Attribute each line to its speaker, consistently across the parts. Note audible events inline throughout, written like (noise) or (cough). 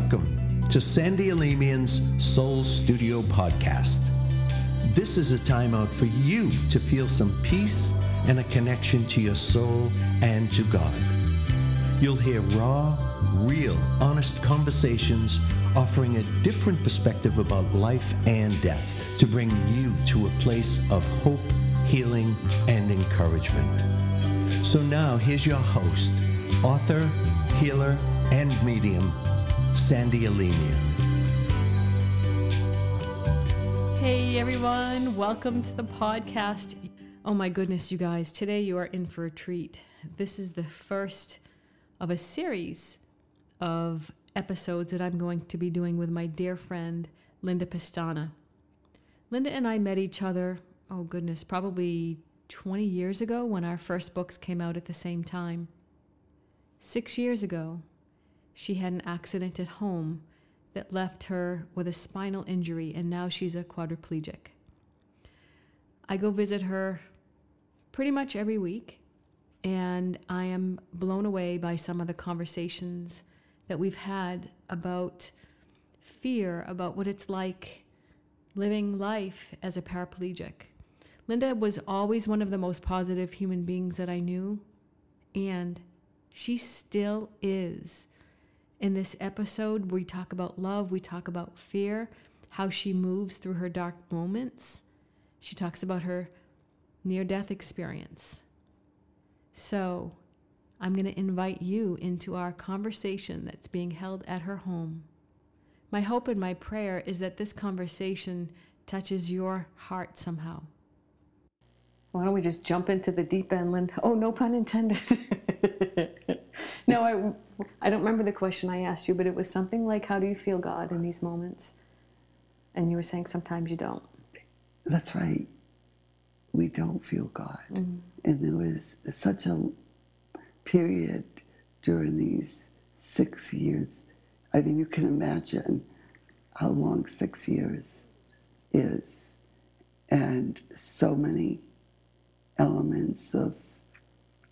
Speaker 1: Welcome to Sandy Alemian's Soul Studio podcast. This is a time out for you to feel some peace and a connection to your soul and to God. You'll hear raw, real, honest conversations offering a different perspective about life and death to bring you to a place of hope, healing, and encouragement. So now here's your host, author, healer, and medium, Sandy Alemian.
Speaker 2: Hey everyone, welcome to the podcast. Oh my goodness, you guys, today you are in for a treat. This is the first of a series of episodes that I'm going to be doing with my dear friend Linda Pestana. Linda and I met each other, oh goodness, probably 20 years ago when our first books came out at the same time. Six years ago, she had an accident at home that left her with a spinal injury, and now she's a quadriplegic. I go visit her pretty much every week, and I am blown away by some of the conversations that we've had about fear, about what it's like living life as a paraplegic. Linda was always one of the most positive human beings that I knew, and she still is. In this episode, we talk about love, we talk about fear, how she moves through her dark moments. She talks about her near death experience. So, I'm going to invite you into our conversation that's being held at her home. My hope and my prayer is that this conversation touches your heart somehow. Why don't we just jump into the deep end, Linda? Oh, no pun intended. (laughs) no, I, I don't remember the question I asked you, but it was something like, How do you feel God in these moments? And you were saying sometimes you don't.
Speaker 3: That's right. We don't feel God. Mm-hmm. And there was such a period during these six years. I mean, you can imagine how long six years is, and so many elements of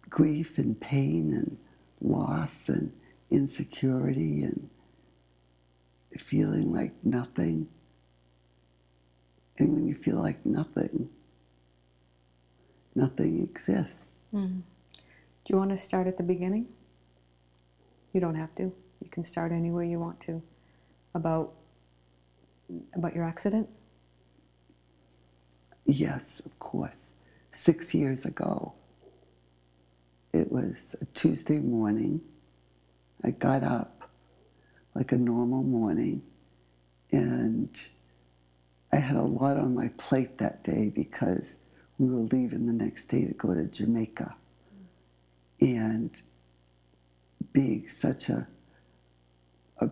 Speaker 3: grief and pain and loss and insecurity and feeling like nothing. And when you feel like nothing, nothing exists.
Speaker 2: Mm. Do you want to start at the beginning? You don't have to. You can start anywhere you want to. About about your accident?
Speaker 3: Yes, of course. Six years ago, it was a Tuesday morning. I got up like a normal morning, and I had a lot on my plate that day because we were leaving the next day to go to Jamaica. And being such a, a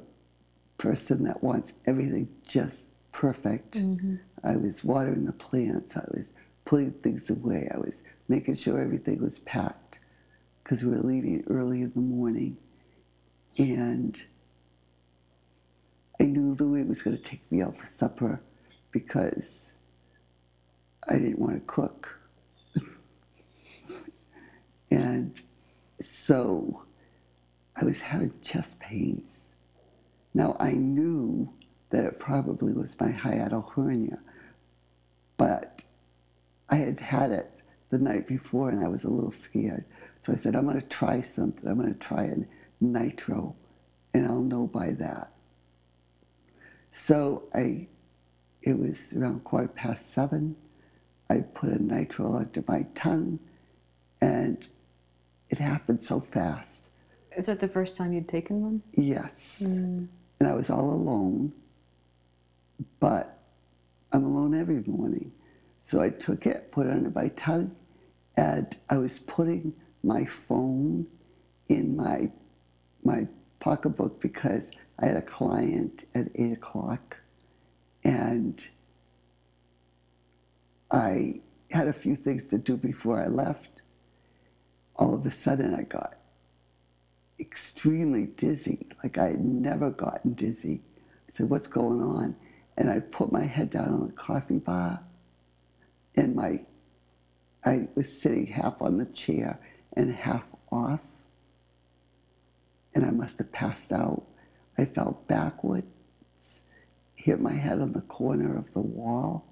Speaker 3: person that wants everything just perfect, mm-hmm. I was watering the plants, I was putting things away, I was making sure everything was packed because we were leaving early in the morning. And I knew Louis was going to take me out for supper because I didn't want to cook. (laughs) and so I was having chest pains. Now I knew that it probably was my hiatal hernia, but I had had it the night before and I was a little scared. So I said, I'm going to try something. I'm going to try a nitro, and I'll know by that. So I, it was around quarter past seven. I put a nitro under my tongue, and it happened so fast.
Speaker 2: Is that the first time you'd taken one?
Speaker 3: Yes. Mm. And I was all alone, but I'm alone every morning. So I took it, put it under my tongue, and I was putting my phone in my my pocketbook because I had a client at eight o'clock, and I had a few things to do before I left. All of a sudden, I got extremely dizzy, like I had never gotten dizzy. I said, "What's going on?" And I put my head down on the coffee bar, and my I was sitting half on the chair and half off. And I must have passed out. I fell backwards, hit my head on the corner of the wall,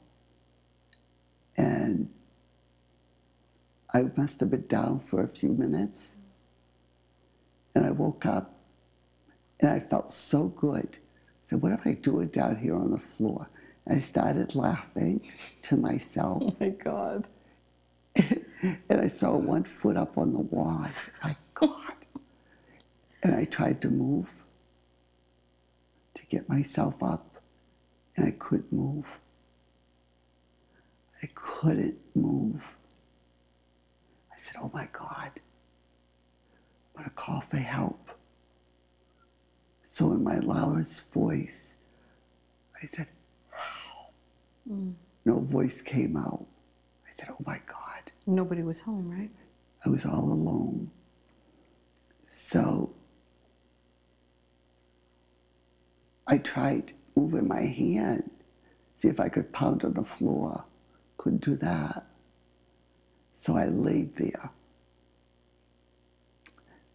Speaker 3: and I must have been down for a few minutes. And I woke up and I felt so good. I said, What am I doing down here on the floor? And I started laughing to myself.
Speaker 4: Oh my God.
Speaker 3: And I saw one foot up on the wall. I said, My God. And I tried to move to get myself up, and I couldn't move. I couldn't move. I said, Oh my God, I'm going to call for help. So, in my loudest voice, I said, Help. Mm. No voice came out. I said, Oh my God.
Speaker 4: Nobody was home, right?
Speaker 3: I was all alone. So I tried moving my hand, see if I could pound on the floor. Couldn't do that. So I laid there.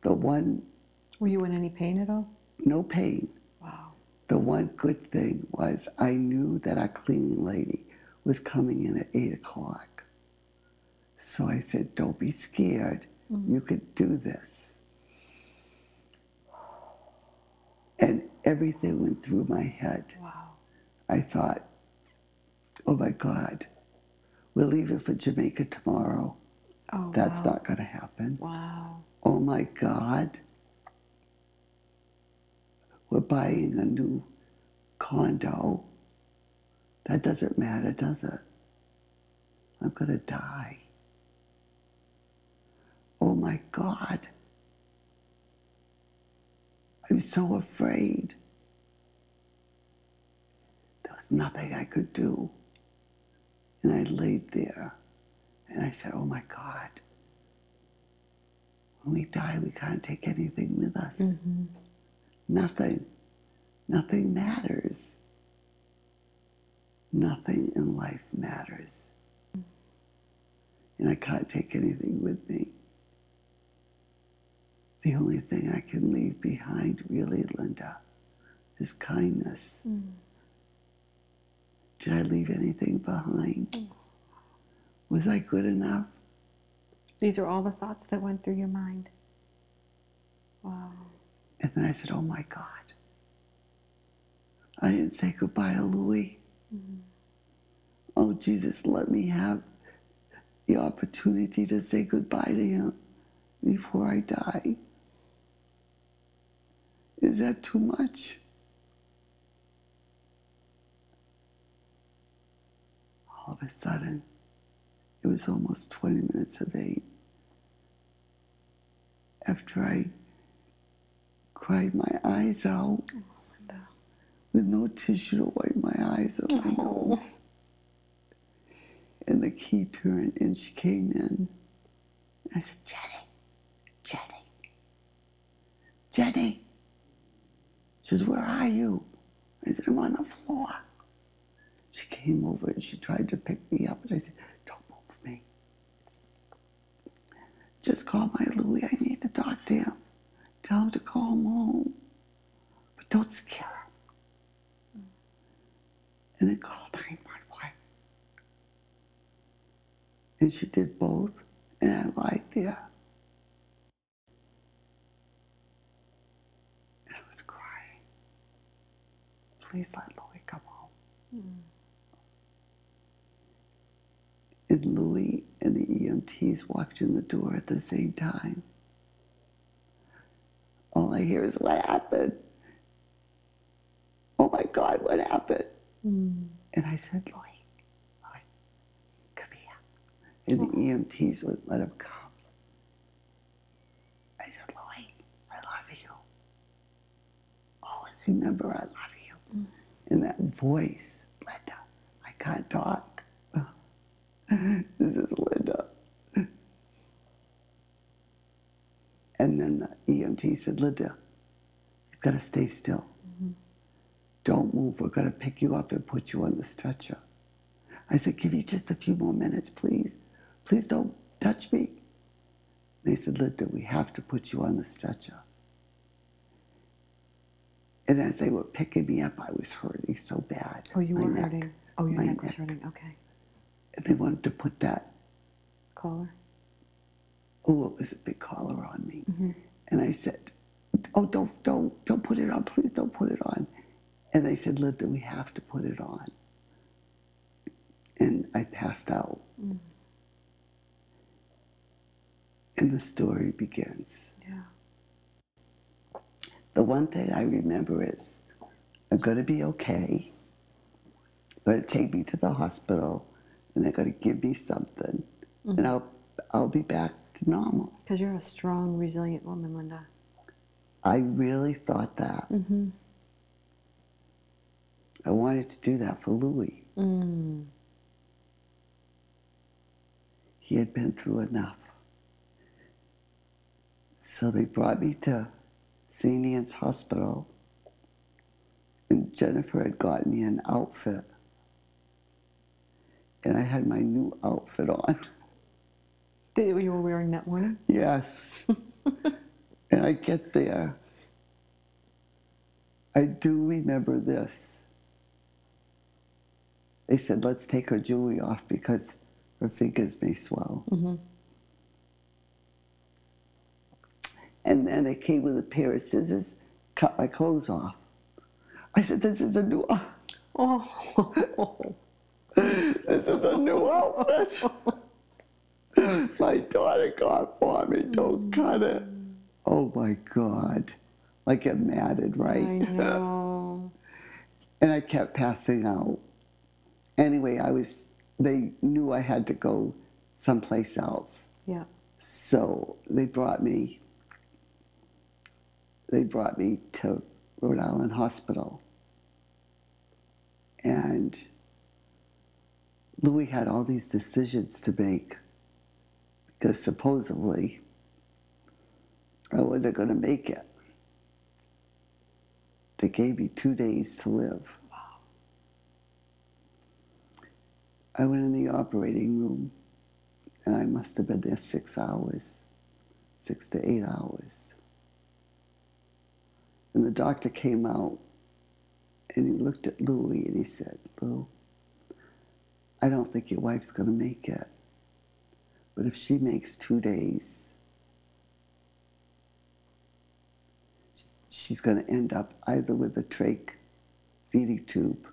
Speaker 3: The one,
Speaker 4: Were you in any pain at all?
Speaker 3: no pain.
Speaker 4: Wow.
Speaker 3: The one good thing was I knew that our cleaning lady was coming in at 8 o'clock. So I said, Don't be scared. Mm-hmm. You could do this. And everything went through my head.
Speaker 4: Wow.
Speaker 3: I thought, Oh my God, we're leaving for Jamaica tomorrow.
Speaker 4: Oh,
Speaker 3: That's
Speaker 4: wow.
Speaker 3: not going to happen.
Speaker 4: Wow.
Speaker 3: Oh my God. We're buying a new condo. That doesn't matter, does it? I'm going to die. Oh my God. I'm so afraid. There was nothing I could do. And I laid there and I said, Oh my God when we die, we can't take anything with us. Mm-hmm. Nothing. Nothing matters. Nothing in life matters. And I can't take anything with me. The only thing I can leave behind, really, Linda, is kindness. Mm. Did I leave anything behind? Mm. Was I good enough?
Speaker 4: These are all the thoughts that went through your mind. Wow.
Speaker 3: And then I said, Oh my God. I didn't say goodbye to Louis. Mm-hmm. Oh, Jesus, let me have the opportunity to say goodbye to him before I die. Is that too much? All of a sudden, it was almost 20 minutes of eight. After I cried my eyes out oh, with no tissue to wipe my eyes up my oh. nose. And the key turned and she came in. I said, Jenny, Jenny, Jenny. She says, Where are you? I said, I'm on the floor. She came over and she tried to pick me up. And I said, Don't move me. Just call my Louie. I need to talk to him. Tell him to call him home. But don't scare him. And then call 911. And she did both. And I lied there. And I was crying. Please let Louie come home. Mm-hmm. And Louis and the EMTs walked in the door at the same time. All I hear is, What happened? Oh my God, what happened? Mm. And I said, Louis, Louis, come here. And the EMTs wouldn't let him come. I said, Louis, I love you. Always remember I love you. And that voice, Linda, I can't talk. (laughs) this is Linda. And then the EMT said, Linda, you've got to stay still. Don't move. We're going to pick you up and put you on the stretcher. I said, give me just a few more minutes, please. Please don't touch me. They said, Linda, we have to put you on the stretcher. And as they were picking me up, I was hurting so bad.
Speaker 4: Oh, you
Speaker 3: My
Speaker 4: were
Speaker 3: neck.
Speaker 4: hurting. Oh, your
Speaker 3: My
Speaker 4: neck was hurting. Okay.
Speaker 3: And they wanted to put that,
Speaker 4: Collar.
Speaker 3: oh, it was a big collar on me.
Speaker 4: Mm-hmm.
Speaker 3: And I said, oh, don't, don't, don't put it on. Please don't put it on. And they said, Linda, we have to put it on. And I passed out.
Speaker 4: Mm.
Speaker 3: And the story begins.
Speaker 4: Yeah.
Speaker 3: The one thing I remember is I'm going to be okay. They're going to take me to the hospital and they're going to give me something. And I'll, I'll be back to normal.
Speaker 4: Because you're a strong, resilient woman, Linda.
Speaker 3: I really thought that.
Speaker 4: Mm-hmm.
Speaker 3: I wanted to do that for Louis.
Speaker 4: Mm.
Speaker 3: He had been through enough. So they brought me to St. Hospital, and Jennifer had gotten me an outfit. And I had my new outfit on.
Speaker 4: That you were wearing that morning?
Speaker 3: Yes. (laughs) and I get there. I do remember this. They said, let's take her jewelry off because her fingers may swell. Mm-hmm. And then they came with a pair of scissors, cut my clothes off. I said, this is a new,
Speaker 4: Oh. (laughs)
Speaker 3: this is a new outfit. (laughs) my daughter got for me. Don't mm. cut it. Oh my God. Like I get matted, right?
Speaker 4: I know. (laughs)
Speaker 3: and I kept passing out. Anyway, I was, they knew I had to go someplace else.
Speaker 4: Yeah.
Speaker 3: So they brought me, they brought me to Rhode Island Hospital. And Louis had all these decisions to make because supposedly I wasn't going to make it. They gave me two days to live. I went in the operating room and I must have been there six hours, six to eight hours. And the doctor came out and he looked at Louie and he said, Lou, I don't think your wife's going to make it. But if she makes two days, she's going to end up either with a trach feeding tube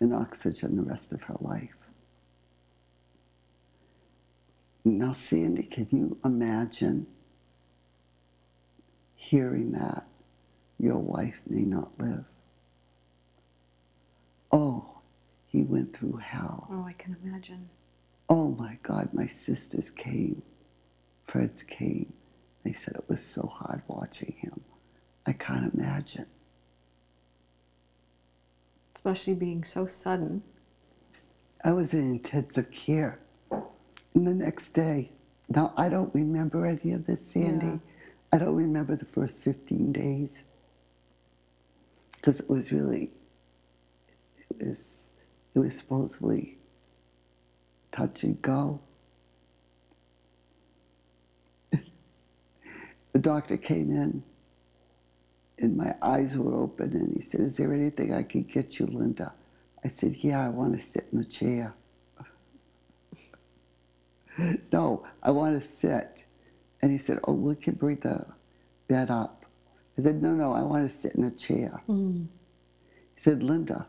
Speaker 3: and oxygen the rest of her life. Now, Sandy, can you imagine hearing that your wife may not live? Oh, he went through hell.
Speaker 4: Oh, I can imagine.
Speaker 3: Oh my God, my sisters came. Fred's came. They said it was so hard watching him. I can't imagine.
Speaker 4: Especially being so sudden.
Speaker 3: I was in intensive care. And the next day, now I don't remember any of this, Sandy.
Speaker 4: Yeah.
Speaker 3: I don't remember the first 15 days. Because it was really, it was, it was supposedly touch and go. (laughs) the doctor came in and my eyes were open and he said, Is there anything I can get you, Linda? I said, Yeah, I want to sit in the chair. (laughs) no, I want to sit. And he said, Oh, we can bring the bed up. I said, No, no, I want to sit in a chair.
Speaker 4: Mm.
Speaker 3: He said, Linda,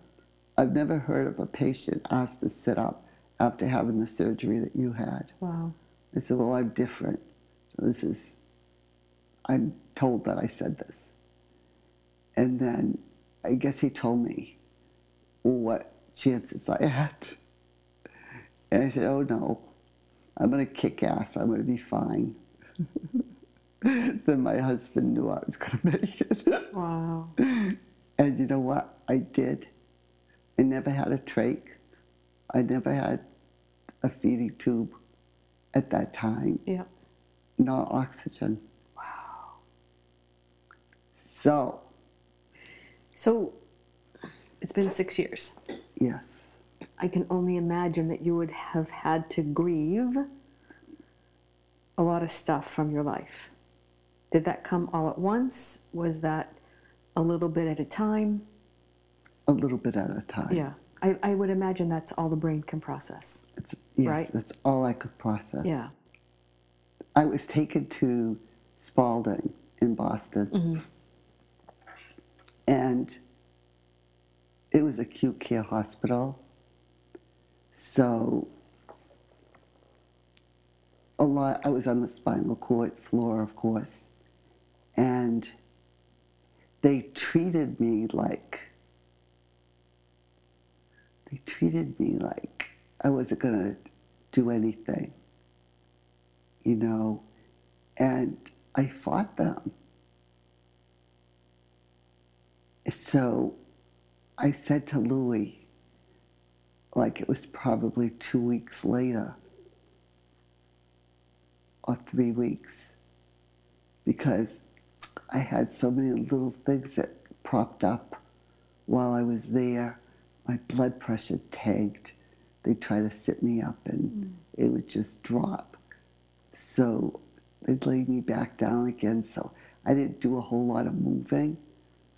Speaker 3: I've never heard of a patient asked to sit up after having the surgery that you had.
Speaker 4: Wow.
Speaker 3: I said, Well, I'm different. This is, I'm told that I said this. And then I guess he told me what chances I had. And I said, Oh no, I'm going to kick ass. I'm going to be fine. (laughs) (laughs) then my husband knew I was going to make it. (laughs)
Speaker 4: Wow.
Speaker 3: And you know what? I did. I never had a trach. I never had a feeding tube at that time,
Speaker 4: Yeah.
Speaker 3: no oxygen. Wow. So,
Speaker 4: So it's been six years.
Speaker 3: yes,
Speaker 4: I can only imagine that you would have had to grieve a lot of stuff from your life. Did that come all at once? Was that
Speaker 2: a little bit at a time.
Speaker 3: a little bit at a time.
Speaker 2: Yeah. I, I would imagine that's all the brain can process.
Speaker 3: It's, yes,
Speaker 2: Right.
Speaker 3: That's all I could process.
Speaker 2: Yeah.
Speaker 3: I was taken to Spaulding in Boston. Mm-hmm. And it was acute care hospital. So a lot I was on the spinal cord floor of course. And they treated me like they treated me like I wasn't gonna do anything you know, and I fought them. So I said to Louis, like it was probably two weeks later, or three weeks, because I had so many little things that propped up while I was there. My blood pressure tanked. They tried to sit me up and it would just drop. So they'd lay me back down again. So I didn't do a whole lot of moving.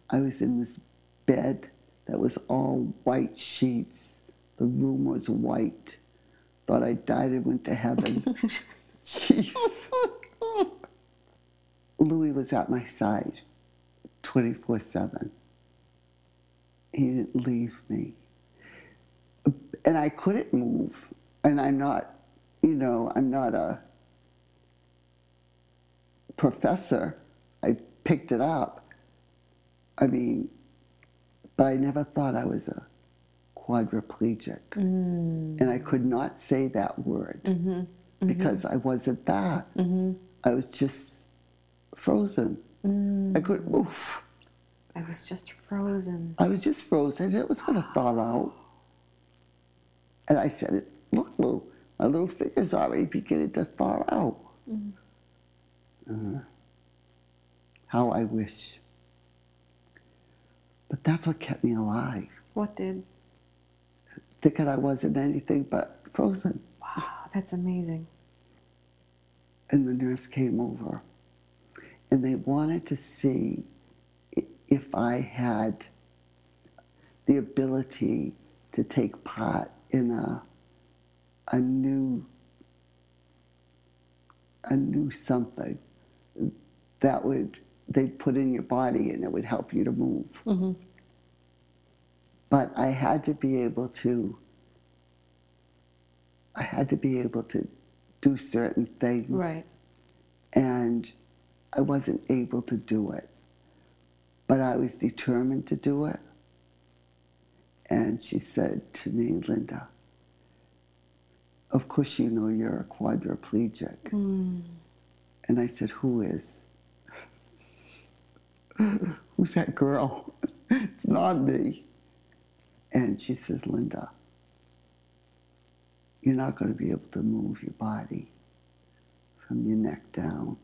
Speaker 3: I was in this bed that was all white sheets. The room was white. Thought I died and went to heaven. (laughs) Jeez. Louis was at my side 24 7. He didn't leave me. And I couldn't move. And I'm not, you know, I'm not a professor. I picked it up. I mean, but I never thought I was a quadriplegic. Mm. And I could not say that word mm-hmm. Mm-hmm. because I wasn't that. Mm-hmm. I was just frozen. I couldn't move.
Speaker 2: I was just frozen.
Speaker 3: I was just frozen. It was going to thaw out. And I said, Look, Lou, my little finger's already beginning to thaw out. Uh, how I wish. But that's what kept me alive.
Speaker 2: What did?
Speaker 3: Thinking I wasn't anything but frozen.
Speaker 2: Wow, that's amazing.
Speaker 3: And the nurse came over and they wanted to see if I had the ability to take part in a, a new a new something that would they'd put in your body and it would help you to move. Mm-hmm. But I had to be able to I had to be able to do certain things
Speaker 2: Right.
Speaker 3: and I wasn't able to do it. But I was determined to do it. And she said to me, Linda, of course you know you're a quadriplegic. Hmm. And I said, Who is? (laughs) Who's that girl? (laughs) it's not me. And she says, Linda, you're not going to be able to move your body from your neck down.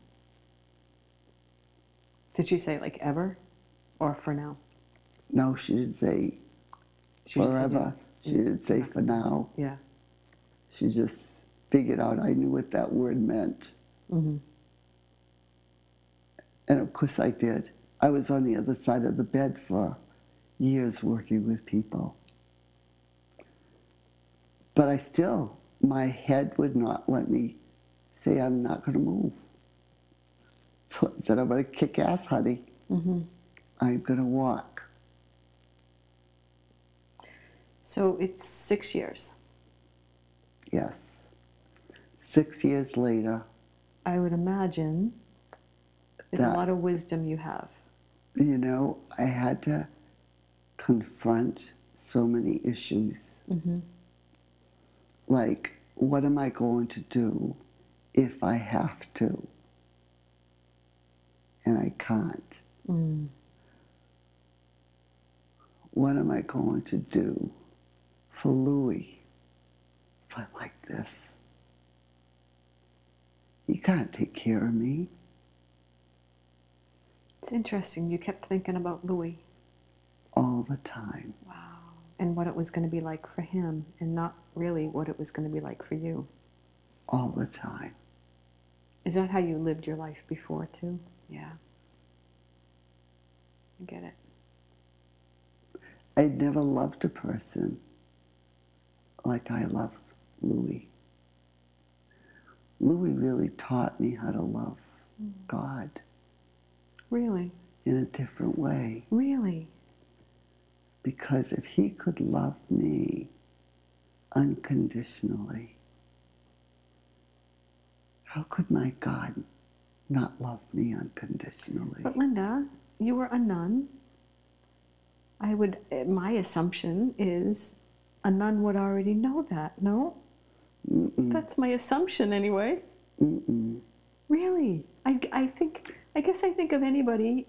Speaker 2: Did she say like ever, or for now?
Speaker 3: No, she didn't say
Speaker 2: She just said
Speaker 3: forever. She didn't say for now.
Speaker 2: Yeah.
Speaker 3: She just figured out I knew what that word meant.
Speaker 2: Mm-hmm.
Speaker 3: And of course I did. I was on the other side of the bed for years working with people. But I still, my head would not let me say I'm not going to move. So I said, I'm going to kick ass, honey.
Speaker 2: Mm-hmm.
Speaker 3: I'm going to walk.
Speaker 2: So it's six years.
Speaker 3: Yes. Six years later,
Speaker 2: I would imagine there's
Speaker 3: That-
Speaker 2: a lot of wisdom you have.
Speaker 3: you know, I had to confront so many issues. Like, what am I going to do if I have to? And I can't. Mm. What am I going to do for Louis if I'm like this? He can't take care of me.
Speaker 2: It's interesting. You kept thinking about Louis.
Speaker 3: all the time.
Speaker 2: Wow. And what it was going to be like for him, and not really what it was going to be like for you.
Speaker 3: All the time.
Speaker 2: Is that how you lived your life before, too? Yeah. I get it.
Speaker 3: I'd never loved a person like I love Louis. Louis really taught me how to love mm. God
Speaker 2: Really?
Speaker 3: in a different way.
Speaker 2: Really?
Speaker 3: Because if he could love me unconditionally, how could my God not love me unconditionally?
Speaker 2: But Linda, you were a nun. I would, my assumption is a nun would already know that, no?
Speaker 3: Mm-mm,
Speaker 2: That's my assumption anyway.
Speaker 3: mm-mm.
Speaker 2: Really? I, I think, I guess I think of anybody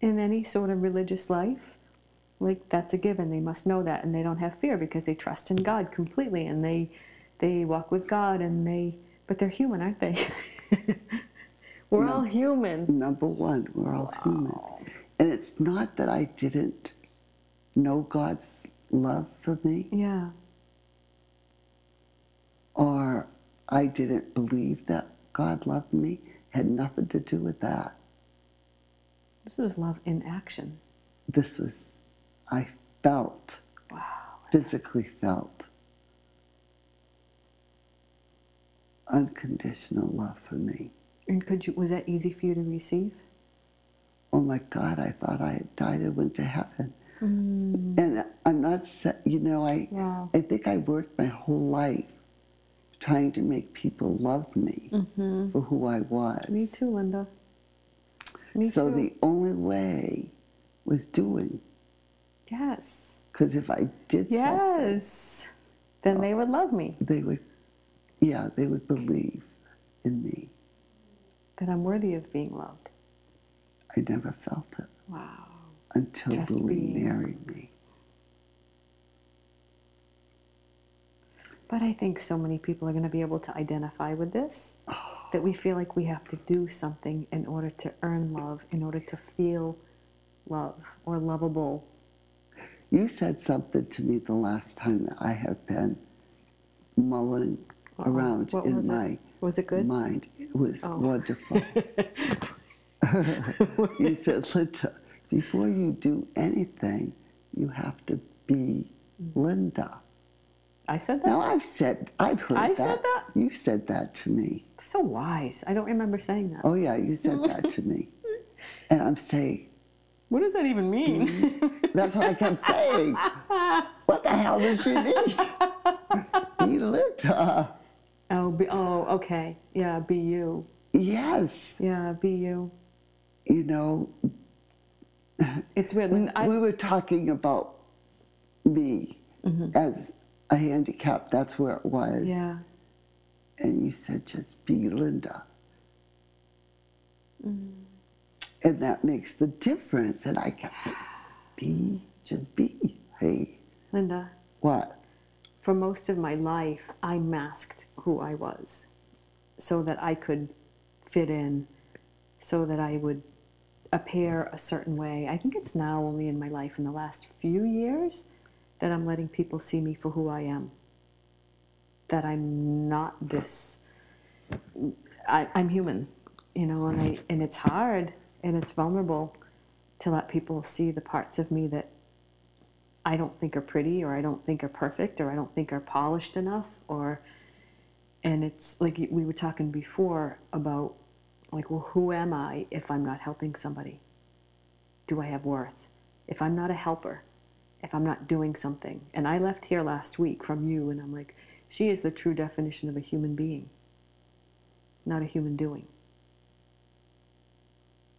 Speaker 2: in any sort of religious life, like that's a given. They must know that and they don't have fear because they trust in God completely and they, they walk with God and they, but they're human, aren't they? (laughs) We're all human.
Speaker 3: Number one, we're all human. And it's not that I didn't know God's love for me
Speaker 2: Yeah.
Speaker 3: or I didn't believe that God loved me. Had nothing to do with that.
Speaker 2: This was love in action.
Speaker 3: This was, I felt,
Speaker 2: Wow.
Speaker 3: physically felt unconditional love for me.
Speaker 2: And could you, was that easy for you to receive?
Speaker 3: Oh my God, I thought I had died and went to heaven.
Speaker 2: Mm.
Speaker 3: And I'm not, you know, I,
Speaker 2: Wow.
Speaker 3: I think I worked my whole life trying to make people love me
Speaker 2: Mm-hmm.
Speaker 3: for who I was.
Speaker 2: Me too, Linda. Me
Speaker 3: so
Speaker 2: too.
Speaker 3: the only way was doing.
Speaker 2: yes.
Speaker 3: Because if I did something,
Speaker 2: Yes. Then they would love me.
Speaker 3: they would, yeah, they would believe in me.
Speaker 2: That I'm worthy of being loved.
Speaker 3: I never felt it
Speaker 2: Wow.
Speaker 3: until
Speaker 2: Just
Speaker 3: Louis
Speaker 2: being.
Speaker 3: married me.
Speaker 2: But I think so many people are going to be able to identify with this oh. that we feel like we have to do something in order to earn love, in order to feel love or lovable.
Speaker 3: You said something to me the last time that I have been mulling
Speaker 2: Uh-oh.
Speaker 3: around
Speaker 2: What
Speaker 3: in my
Speaker 2: Was it good?
Speaker 3: mind. Was
Speaker 2: Oh.
Speaker 3: wonderful. (laughs) you said, Linda, before you do anything, you have to be Linda.
Speaker 2: I said that?
Speaker 3: No, I've said, I've heard
Speaker 2: I
Speaker 3: that.
Speaker 2: said that?
Speaker 3: You said that to me.
Speaker 2: So wise. I don't remember saying that.
Speaker 3: Oh yeah, you said that to me. (laughs) And I'm saying,
Speaker 2: What does that even mean?
Speaker 3: that's what I kept saying. (laughs) What the hell does she mean? be Linda.
Speaker 2: Oh, be, oh, okay. Yeah, be you.
Speaker 3: Yes.
Speaker 2: Yeah, be you.
Speaker 3: You know,
Speaker 2: It's weird. Linda. I,
Speaker 3: we were talking about me as a handicap. That's where it was.
Speaker 2: yeah.
Speaker 3: And you said, just be Linda. Mm. And that makes the difference. And I kept saying, be, just be. Hey,
Speaker 2: Linda,
Speaker 3: what?
Speaker 2: for most of my life, I masked who I was so that I could fit in, so that I would appear a certain way. I think it's now only in my life in the last few years that I'm letting people see me for who I am. That I'm not this. I, I'm human, you know, and I and it's hard and it's vulnerable to let people see the parts of me that I don't think are pretty or I don't think are perfect or I don't think are polished enough or and it's like we were talking before about like well who am I if I'm not helping somebody? Do I have worth? If I'm not a helper, if I'm not doing something. And I left here last week from you and I'm like she is the true definition of a human being, not a human doing.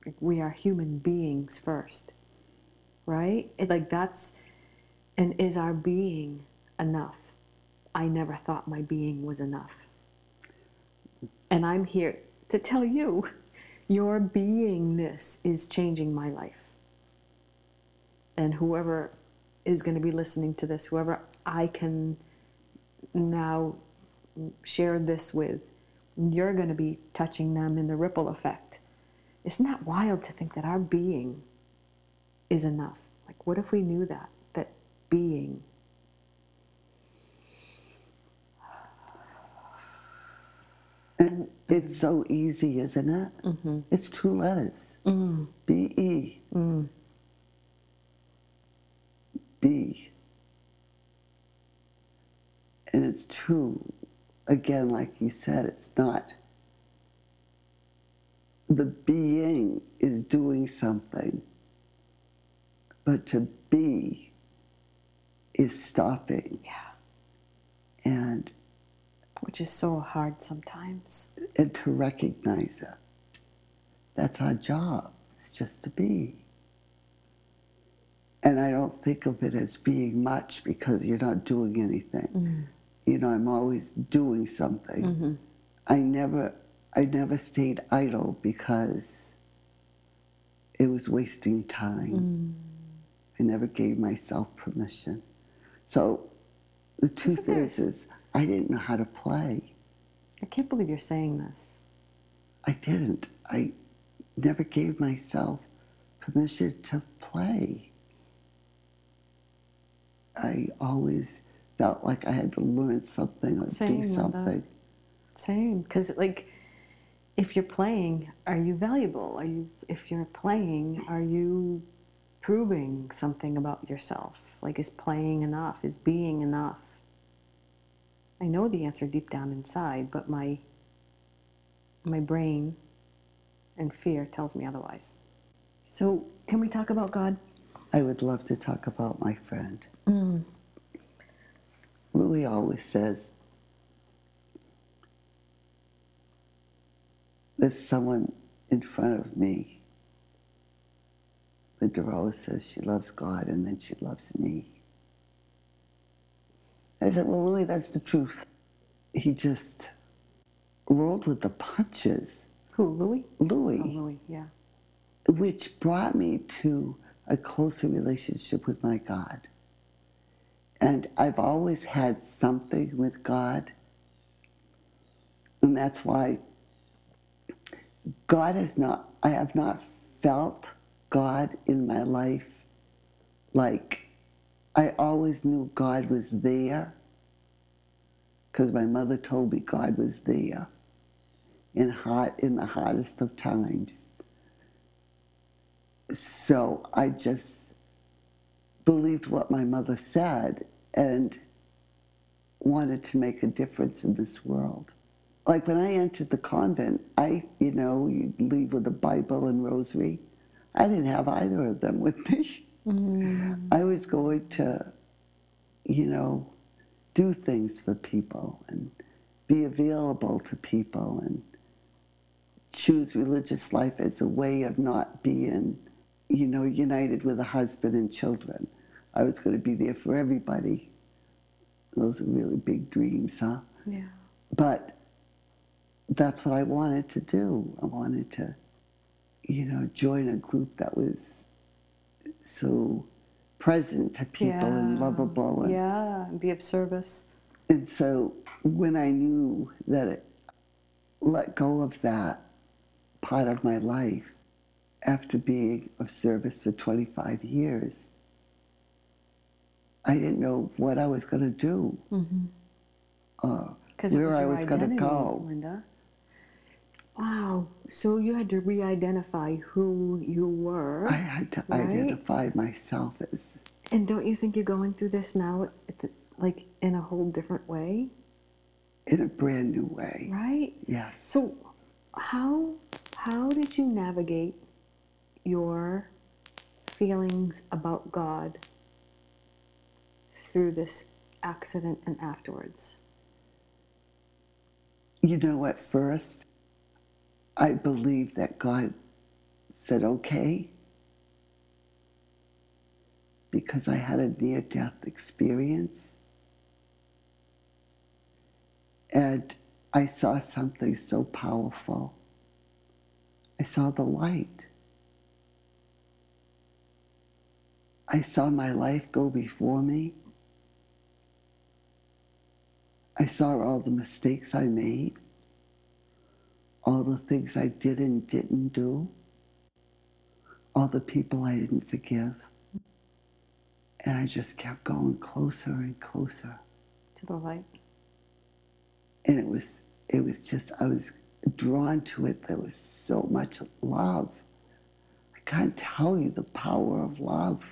Speaker 2: Like, we are human beings first, right? It, like that's and is our being enough? I never thought my being was enough. And I'm here to tell you your beingness is changing my life. And whoever is going to be listening to this, whoever I can now share this with, you're going to be touching them in the ripple effect. Isn't that wild to think that our being is enough? Like, what if we knew that? That being.
Speaker 3: And it's so easy, isn't it?
Speaker 2: Mm-hmm.
Speaker 3: It's two letters.
Speaker 2: Mm,
Speaker 3: B E.
Speaker 2: mm,
Speaker 3: be. And it's true. Again, like you said, it's not. The being is doing something, but to be is stopping.
Speaker 2: Yeah. Which is so hard sometimes.
Speaker 3: and to recognize it. That's our job. It's just to be. And I don't think of it as being much because you're not doing anything. Mm-hmm. You know, I'm always doing something. Mm-hmm. I never I never stayed idle because it was wasting time. Mm. I never gave myself permission. So the truth is-
Speaker 2: is
Speaker 3: I didn't know how to play.
Speaker 2: I can't believe you're saying this.
Speaker 3: I didn't. I never gave myself permission to play. I always felt like I had to learn something or
Speaker 2: Same,
Speaker 3: do
Speaker 2: Linda.
Speaker 3: something.
Speaker 2: Same, because like, if you're playing, are you valuable? Are you? If you're playing, are you proving something about yourself? Like, is playing enough? Is being enough? I know the answer deep down inside, but my my brain and fear tells me otherwise. So, can we talk about God?
Speaker 3: I would love to talk about my friend. Mm. Louis always says, There's someone in front of me. Linda always says she loves God and then she loves me. I said, Well, Louis, that's the truth. He just rolled with the punches.
Speaker 2: Who, Louis?
Speaker 3: Louis
Speaker 2: Oh, Louis, yeah.
Speaker 3: which brought me to a closer relationship with my God. And I've always had something with God. And that's why God is not, I have not felt God in my life like I always knew God was there because my mother told me God was there in heart in the hardest of times. So I just believed what my mother said and wanted to make a difference in this world. Like when I entered the convent, I, you know, you leave with a Bible and rosary. I didn't have either of them with me. (laughs) Mm. I was going to, you know, do things for people and be available to people and choose religious life as a way of not being, you know, united with a husband and children. I was going to be there for everybody. Those are really big dreams, huh?
Speaker 2: Yeah.
Speaker 3: But that's what I wanted to do. I wanted to, you know, join a group that was so present to people and lovable. And,
Speaker 2: Yeah, and be of service.
Speaker 3: and so when I knew that it let go of that part of my life after being of service for 25 years, I didn't know what I was going to do. Uh,
Speaker 2: Because
Speaker 3: where I was going to go.
Speaker 2: Linda. Wow. So you had to re-identify who you were,
Speaker 3: I had to
Speaker 2: Right?
Speaker 3: identify myself as
Speaker 2: and don't you think you're going through this now, like in a whole different way,
Speaker 3: in a brand new way.
Speaker 2: right?
Speaker 3: Yes.
Speaker 2: So, how how did you navigate your feelings about God through this accident and afterwards?
Speaker 3: You know, at first, I believe that God said, okay, because I had a near death experience. And I saw something so powerful. I saw the light. I saw my life go before me. I saw all the mistakes I made, all the things I did and didn't do, all the people I didn't forgive. And I just kept going closer and closer.
Speaker 2: To the light.
Speaker 3: And it was it was just I was drawn to it. There was so much love. I can't tell you the power of love.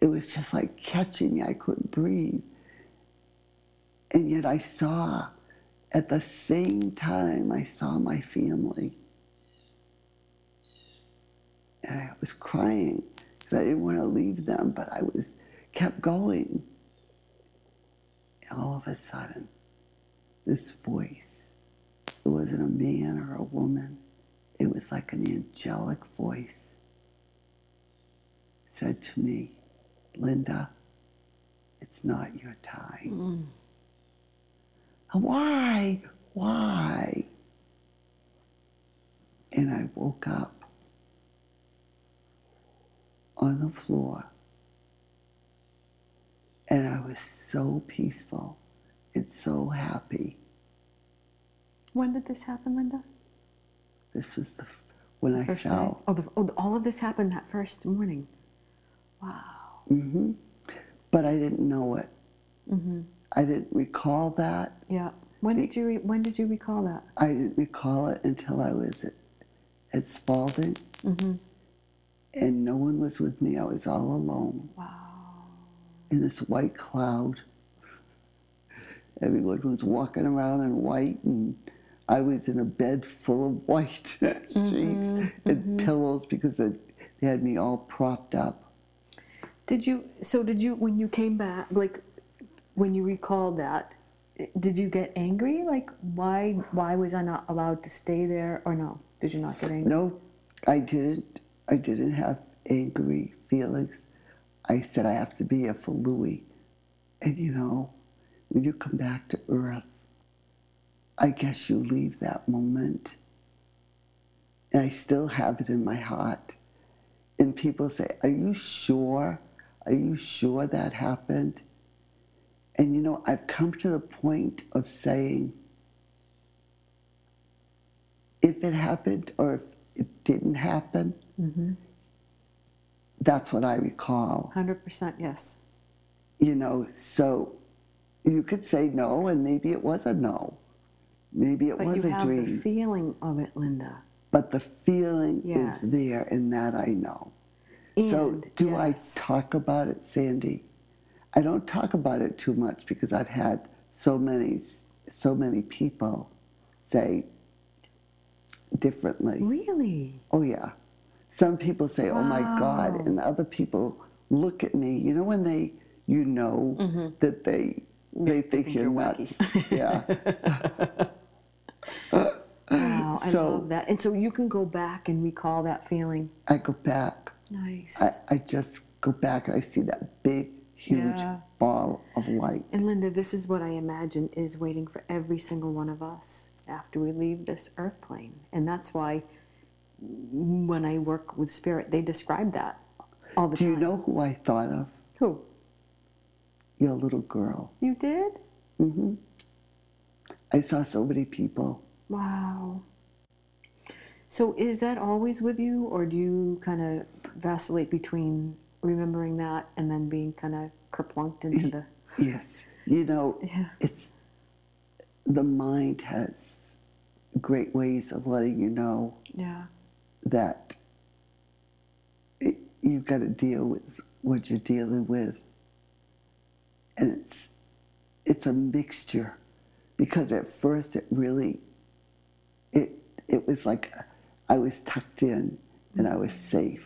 Speaker 3: it was just like catching me. I couldn't breathe. And yet I saw, at the same time, I saw my family. And I was crying because I didn't want to leave them, but I was kept going. And all of a sudden, this voice, it wasn't a man or a woman, it was like an angelic voice, said to me, Linda, it's not your time. Mm. Why? Why? And I woke up on the floor and I was so peaceful and so happy.
Speaker 2: When did this happen, Linda?
Speaker 3: This is the f- when I
Speaker 2: First day?
Speaker 3: fell.
Speaker 2: Oh, the, oh, all of this happened that first morning. Wow.
Speaker 3: Mm-hmm. But I didn't know it.
Speaker 2: Mm-hmm.
Speaker 3: I didn't recall that.
Speaker 2: Yeah. When did you re- when did you recall that?
Speaker 3: I didn't recall it until I was at, at Spaulding,
Speaker 2: Mm-hmm.
Speaker 3: and no one was with me. I was all alone
Speaker 2: Wow.
Speaker 3: in this white cloud. Everyone was walking around in white, and I was in a bed full of white (laughs) sheets and pillows because they, they had me all propped up.
Speaker 2: Did you? So did you? When you came back, like when you recalled that, eh, did you get angry? Like why? Why was I not allowed to stay there? Or no? Did you not get angry?
Speaker 3: No, I didn't. I didn't have angry feelings. I said I have to be here for Louis. And you know, when you come back to Earth, I guess you leave that moment. And I still have it in my heart. And people say, Are you sure? Are you sure that happened? And you know, I've come to the point of saying, if it happened or if it didn't happen, mm-hmm. that's what I recall.
Speaker 2: Hundred percent. Yes.
Speaker 3: You know, so you could say no, and maybe it was a no. Maybe it
Speaker 2: But
Speaker 3: was
Speaker 2: you
Speaker 3: a
Speaker 2: have
Speaker 3: dream.
Speaker 2: the feeling of it, Linda.
Speaker 3: but the feeling
Speaker 2: Yes.
Speaker 3: is there, and that I know.
Speaker 2: And,
Speaker 3: so, do
Speaker 2: yes.
Speaker 3: I talk about it, Sandy? I don't talk about it too much because I've had so many, so many people say differently.
Speaker 2: Really?
Speaker 3: Oh yeah. Some people say, "Oh my God," and other people look at me. You know when they, you know, mm-hmm. that they they think you're,
Speaker 2: you're
Speaker 3: nuts. (laughs) yeah.
Speaker 2: Wow. I
Speaker 3: So-
Speaker 2: love that. And so you can go back and recall that feeling.
Speaker 3: I go back.
Speaker 2: Nice.
Speaker 3: I, I just go back and I see that big, huge
Speaker 2: Yeah.
Speaker 3: ball of light.
Speaker 2: And Linda, this is what I imagine is waiting for every single one of us after we leave this earth plane. And that's why when I work with spirit, they describe that all the
Speaker 3: Do
Speaker 2: time.
Speaker 3: you know who I thought of?
Speaker 2: Who?
Speaker 3: Your little girl.
Speaker 2: You did? Mm hmm.
Speaker 3: I saw so many people.
Speaker 2: Wow. So is that always with you, or do you kind of vacillate between remembering that and then being kind of kerplunked into the.
Speaker 3: Yes. You know,
Speaker 2: Yeah.
Speaker 3: it's the mind has great ways of letting you know
Speaker 2: Yeah.
Speaker 3: that it, you've got to deal with what you're dealing with. And it's, it's a mixture because at first it really, it, it was like I was tucked in and I was mm-hmm. safe.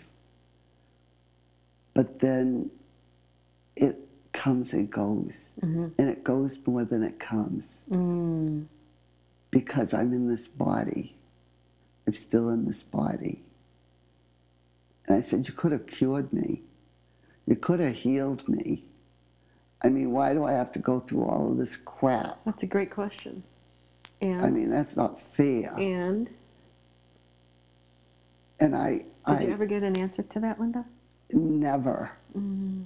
Speaker 3: But then it comes and goes, and it goes more than it comes
Speaker 2: Mm.
Speaker 3: because I'm in this body. I'm still in this body. And I said, You could have cured me. You could have healed me. I mean, why do I have to go through all of this crap?
Speaker 2: That's a great question. And
Speaker 3: I mean, that's not fair.
Speaker 2: and
Speaker 3: And I,
Speaker 2: did
Speaker 3: I
Speaker 2: you ever get an answer to that, Linda?
Speaker 3: Never, mm-hmm.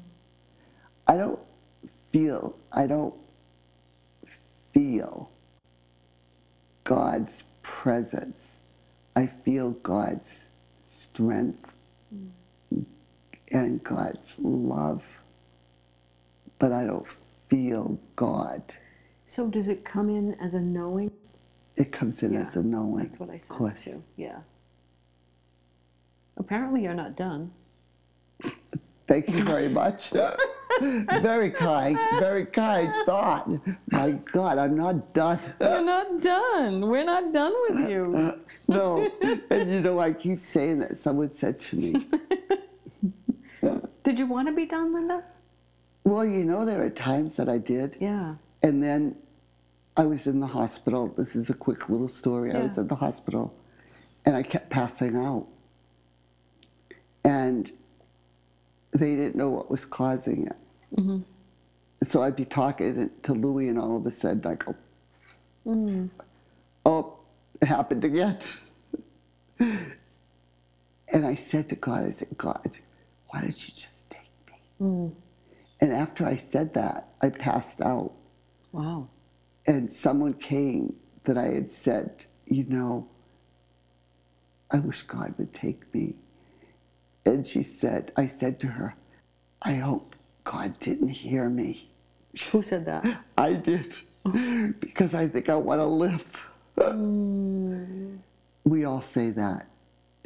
Speaker 3: I don't feel, I don't feel God's presence. I feel God's strength mm. and God's love, but I don't feel God.
Speaker 2: So does it come in as a knowing?
Speaker 3: It comes in
Speaker 2: Yeah,
Speaker 3: as a knowing.
Speaker 2: That's what I sense too. Yeah. Apparently, you're not done.
Speaker 3: Thank you very much. (laughs) very kind, very kind thought. My God, I'm not done.
Speaker 4: We're not done. We're not done with you.
Speaker 3: no, and you know, I keep saying that. Someone said to me,
Speaker 2: Did you want to be done, Linda?
Speaker 3: Well, you know, there are times that I did.
Speaker 2: Yeah.
Speaker 3: And then I was in the hospital. This is a quick little story. I was
Speaker 2: Yeah.
Speaker 3: in the hospital and I kept passing out. And they didn't know what was causing it.
Speaker 2: Mm-hmm.
Speaker 3: So I'd be talking to Louie, and all of a sudden I go, Oh, it happened again. and I said to God, I said, God, why don't you just take me? And after I said that, I passed out
Speaker 2: Wow.
Speaker 3: and someone came that I had said, you know, I wish God would take me. And she said, I said to her, I hope God didn't hear me.
Speaker 2: Who said that?
Speaker 3: I did, because I think I want to live. Hmm. We all say that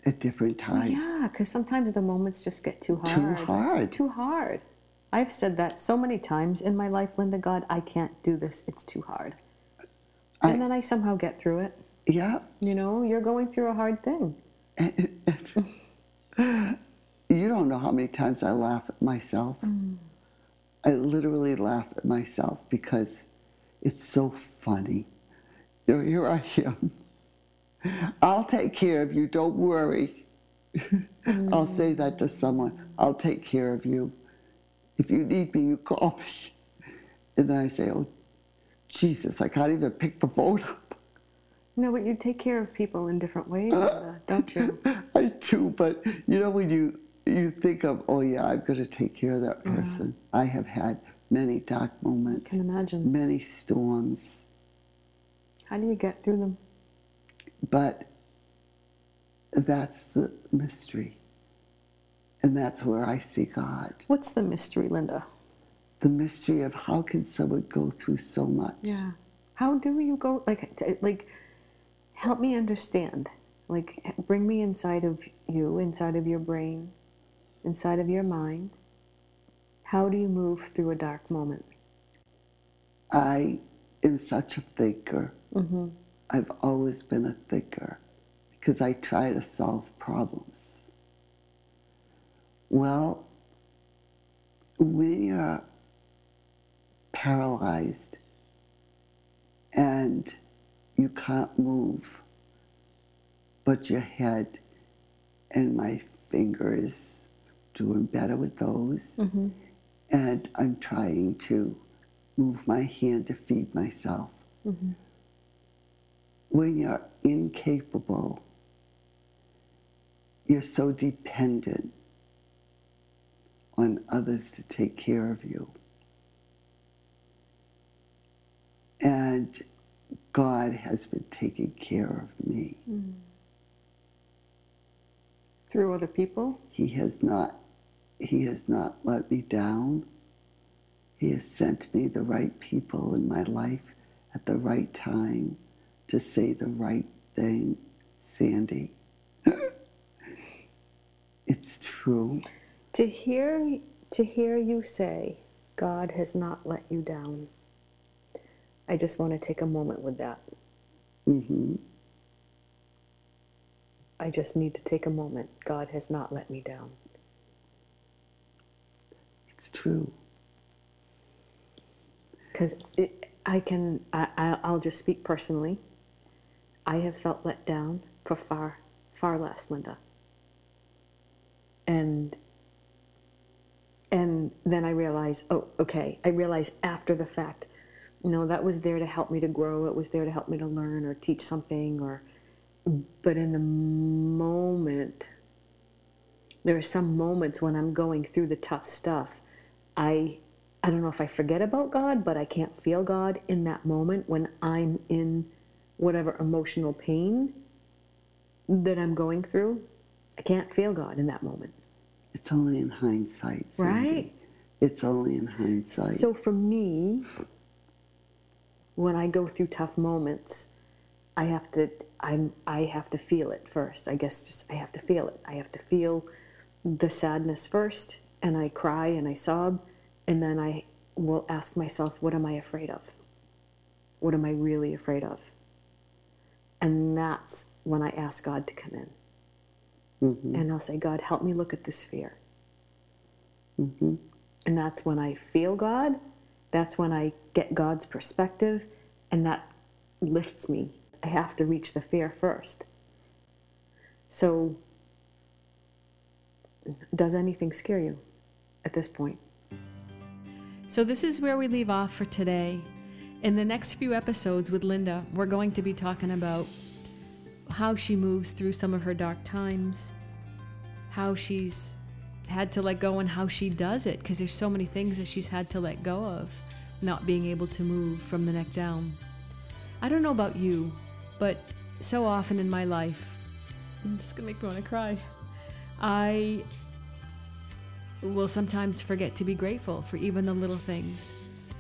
Speaker 3: at different times.
Speaker 2: Yeah, because sometimes the moments just get too hard.
Speaker 3: Too hard.
Speaker 2: Too hard. I've said that so many times in my life, Linda. God, I can't do this. It's too hard.
Speaker 3: I-
Speaker 2: And then I somehow get through it.
Speaker 3: Yeah.
Speaker 2: You know, you're going through a hard thing.
Speaker 3: You don't know how many times I laugh at myself. Mm. I literally laugh at myself because it's so funny. You know, here I am. I'll take care of you, don't worry. (laughs) I'll say that to someone. I'll take care of you. If you need me, you call me. And then I say, oh, Jesus, I can't even pick the phone up.
Speaker 2: No, but you take care of people in different ways, (laughs) Linda, don't you?
Speaker 3: I do, but you know when you you think of, oh yeah, I've got to take care of that person. I have had many dark moments,
Speaker 2: Can imagine.
Speaker 3: many storms,
Speaker 2: How do you get through them?
Speaker 3: but that's the mystery, and that's where I see God.
Speaker 2: What's the mystery, Linda?
Speaker 3: The mystery of how can someone go through so much?
Speaker 2: Yeah. How do you go like t- like help me understand. Like bring me inside of you, inside of your brain, inside of your mind. How do you move through a dark moment?
Speaker 3: I am such a thinker.
Speaker 2: Mm-hmm.
Speaker 3: I've always been a thinker because I try to solve problems. Well, when you're paralyzed and you can't move, but your head and my fingers doing better with those,
Speaker 2: Mm-hmm.
Speaker 3: and I'm trying to move my hand to feed myself
Speaker 2: Mm-hmm.
Speaker 3: when you're incapable, you're so dependent on others to take care of you. And God has been taking care of me.
Speaker 2: Through other people?
Speaker 3: He has not he has not let me down. He has sent me the right people in my life at the right time to say the right thing, Sandy. (laughs) it's true.
Speaker 2: To hear to hear you say God has not let you down. I just want to take a moment with that.
Speaker 3: Mm-hmm.
Speaker 2: I just need to take a moment. God has not let me down.
Speaker 3: True.
Speaker 2: because I can I, I'll just speak personally. I have felt let down for far far less, Linda. And and then I realize, oh, okay. I realize after the fact, you know, that was there to help me to grow. It was there to help me to learn or teach something or but in the moment there are some moments when I'm going through the tough stuff. I I don't know if I forget about God, but I can't feel God in that moment when I'm in whatever emotional pain that I'm going through. I can't feel God in that moment.
Speaker 3: It's only in hindsight. Sandy.
Speaker 2: Right.
Speaker 3: It's only in hindsight.
Speaker 2: So for me, when I go through tough moments, I have to I'm I have to feel it first. I guess just I have to feel it. I have to feel the sadness first
Speaker 5: and I cry and I sob, and then I will ask myself, what am I afraid of? What am I really afraid of? And that's when I ask God to come in.
Speaker 3: Mm-hmm.
Speaker 5: And I'll say, God, help me look at this fear.
Speaker 3: Mm-hmm.
Speaker 5: And that's when I feel God. That's when I get God's perspective, and that lifts me. I have to reach the fear first. So, does anything scare you at this point?
Speaker 2: So, this is where we leave off for today. In the next few episodes with Linda, we're going to be talking about how she moves through some of her dark times, how she's had to let go and how she does it, because there's so many things that she's had to let go of, not being able to move from the neck down. I don't know about you, but so often in my life, (laughs) this is gonna make me want to cry. I will sometimes forget to be grateful for even the little things.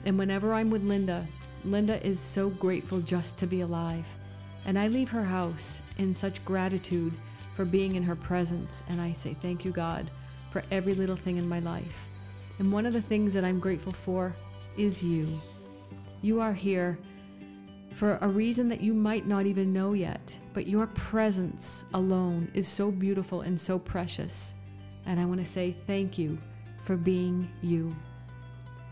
Speaker 2: And whenever I'm with Linda, Linda is so grateful just to be alive. And I leave her house in such gratitude for being in her presence. And I say, Thank you, God, for every little thing in my life. And one of the things that I'm grateful for is you. You are here for a reason that you might not even know yet, but your presence alone is so beautiful and so precious. And I want to say thank you for being you.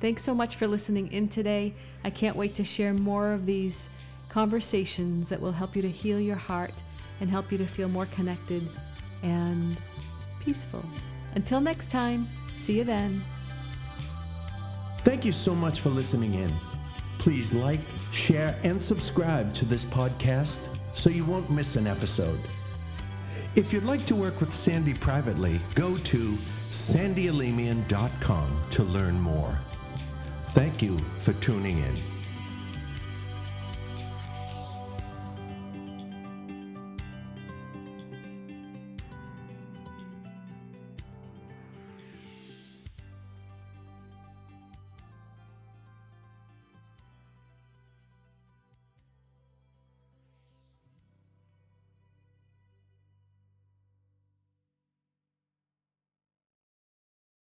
Speaker 2: Thanks so much for listening in today. I can't wait to share more of these conversations that will help you to heal your heart and help you to feel more connected and peaceful. Until next time, see you then.
Speaker 1: Thank you so much for listening in. Please like, share, and subscribe to this podcast so you won't miss an episode. If you'd like to work with Sandy privately, go to sandyalemian.com to learn more. Thank you for tuning in.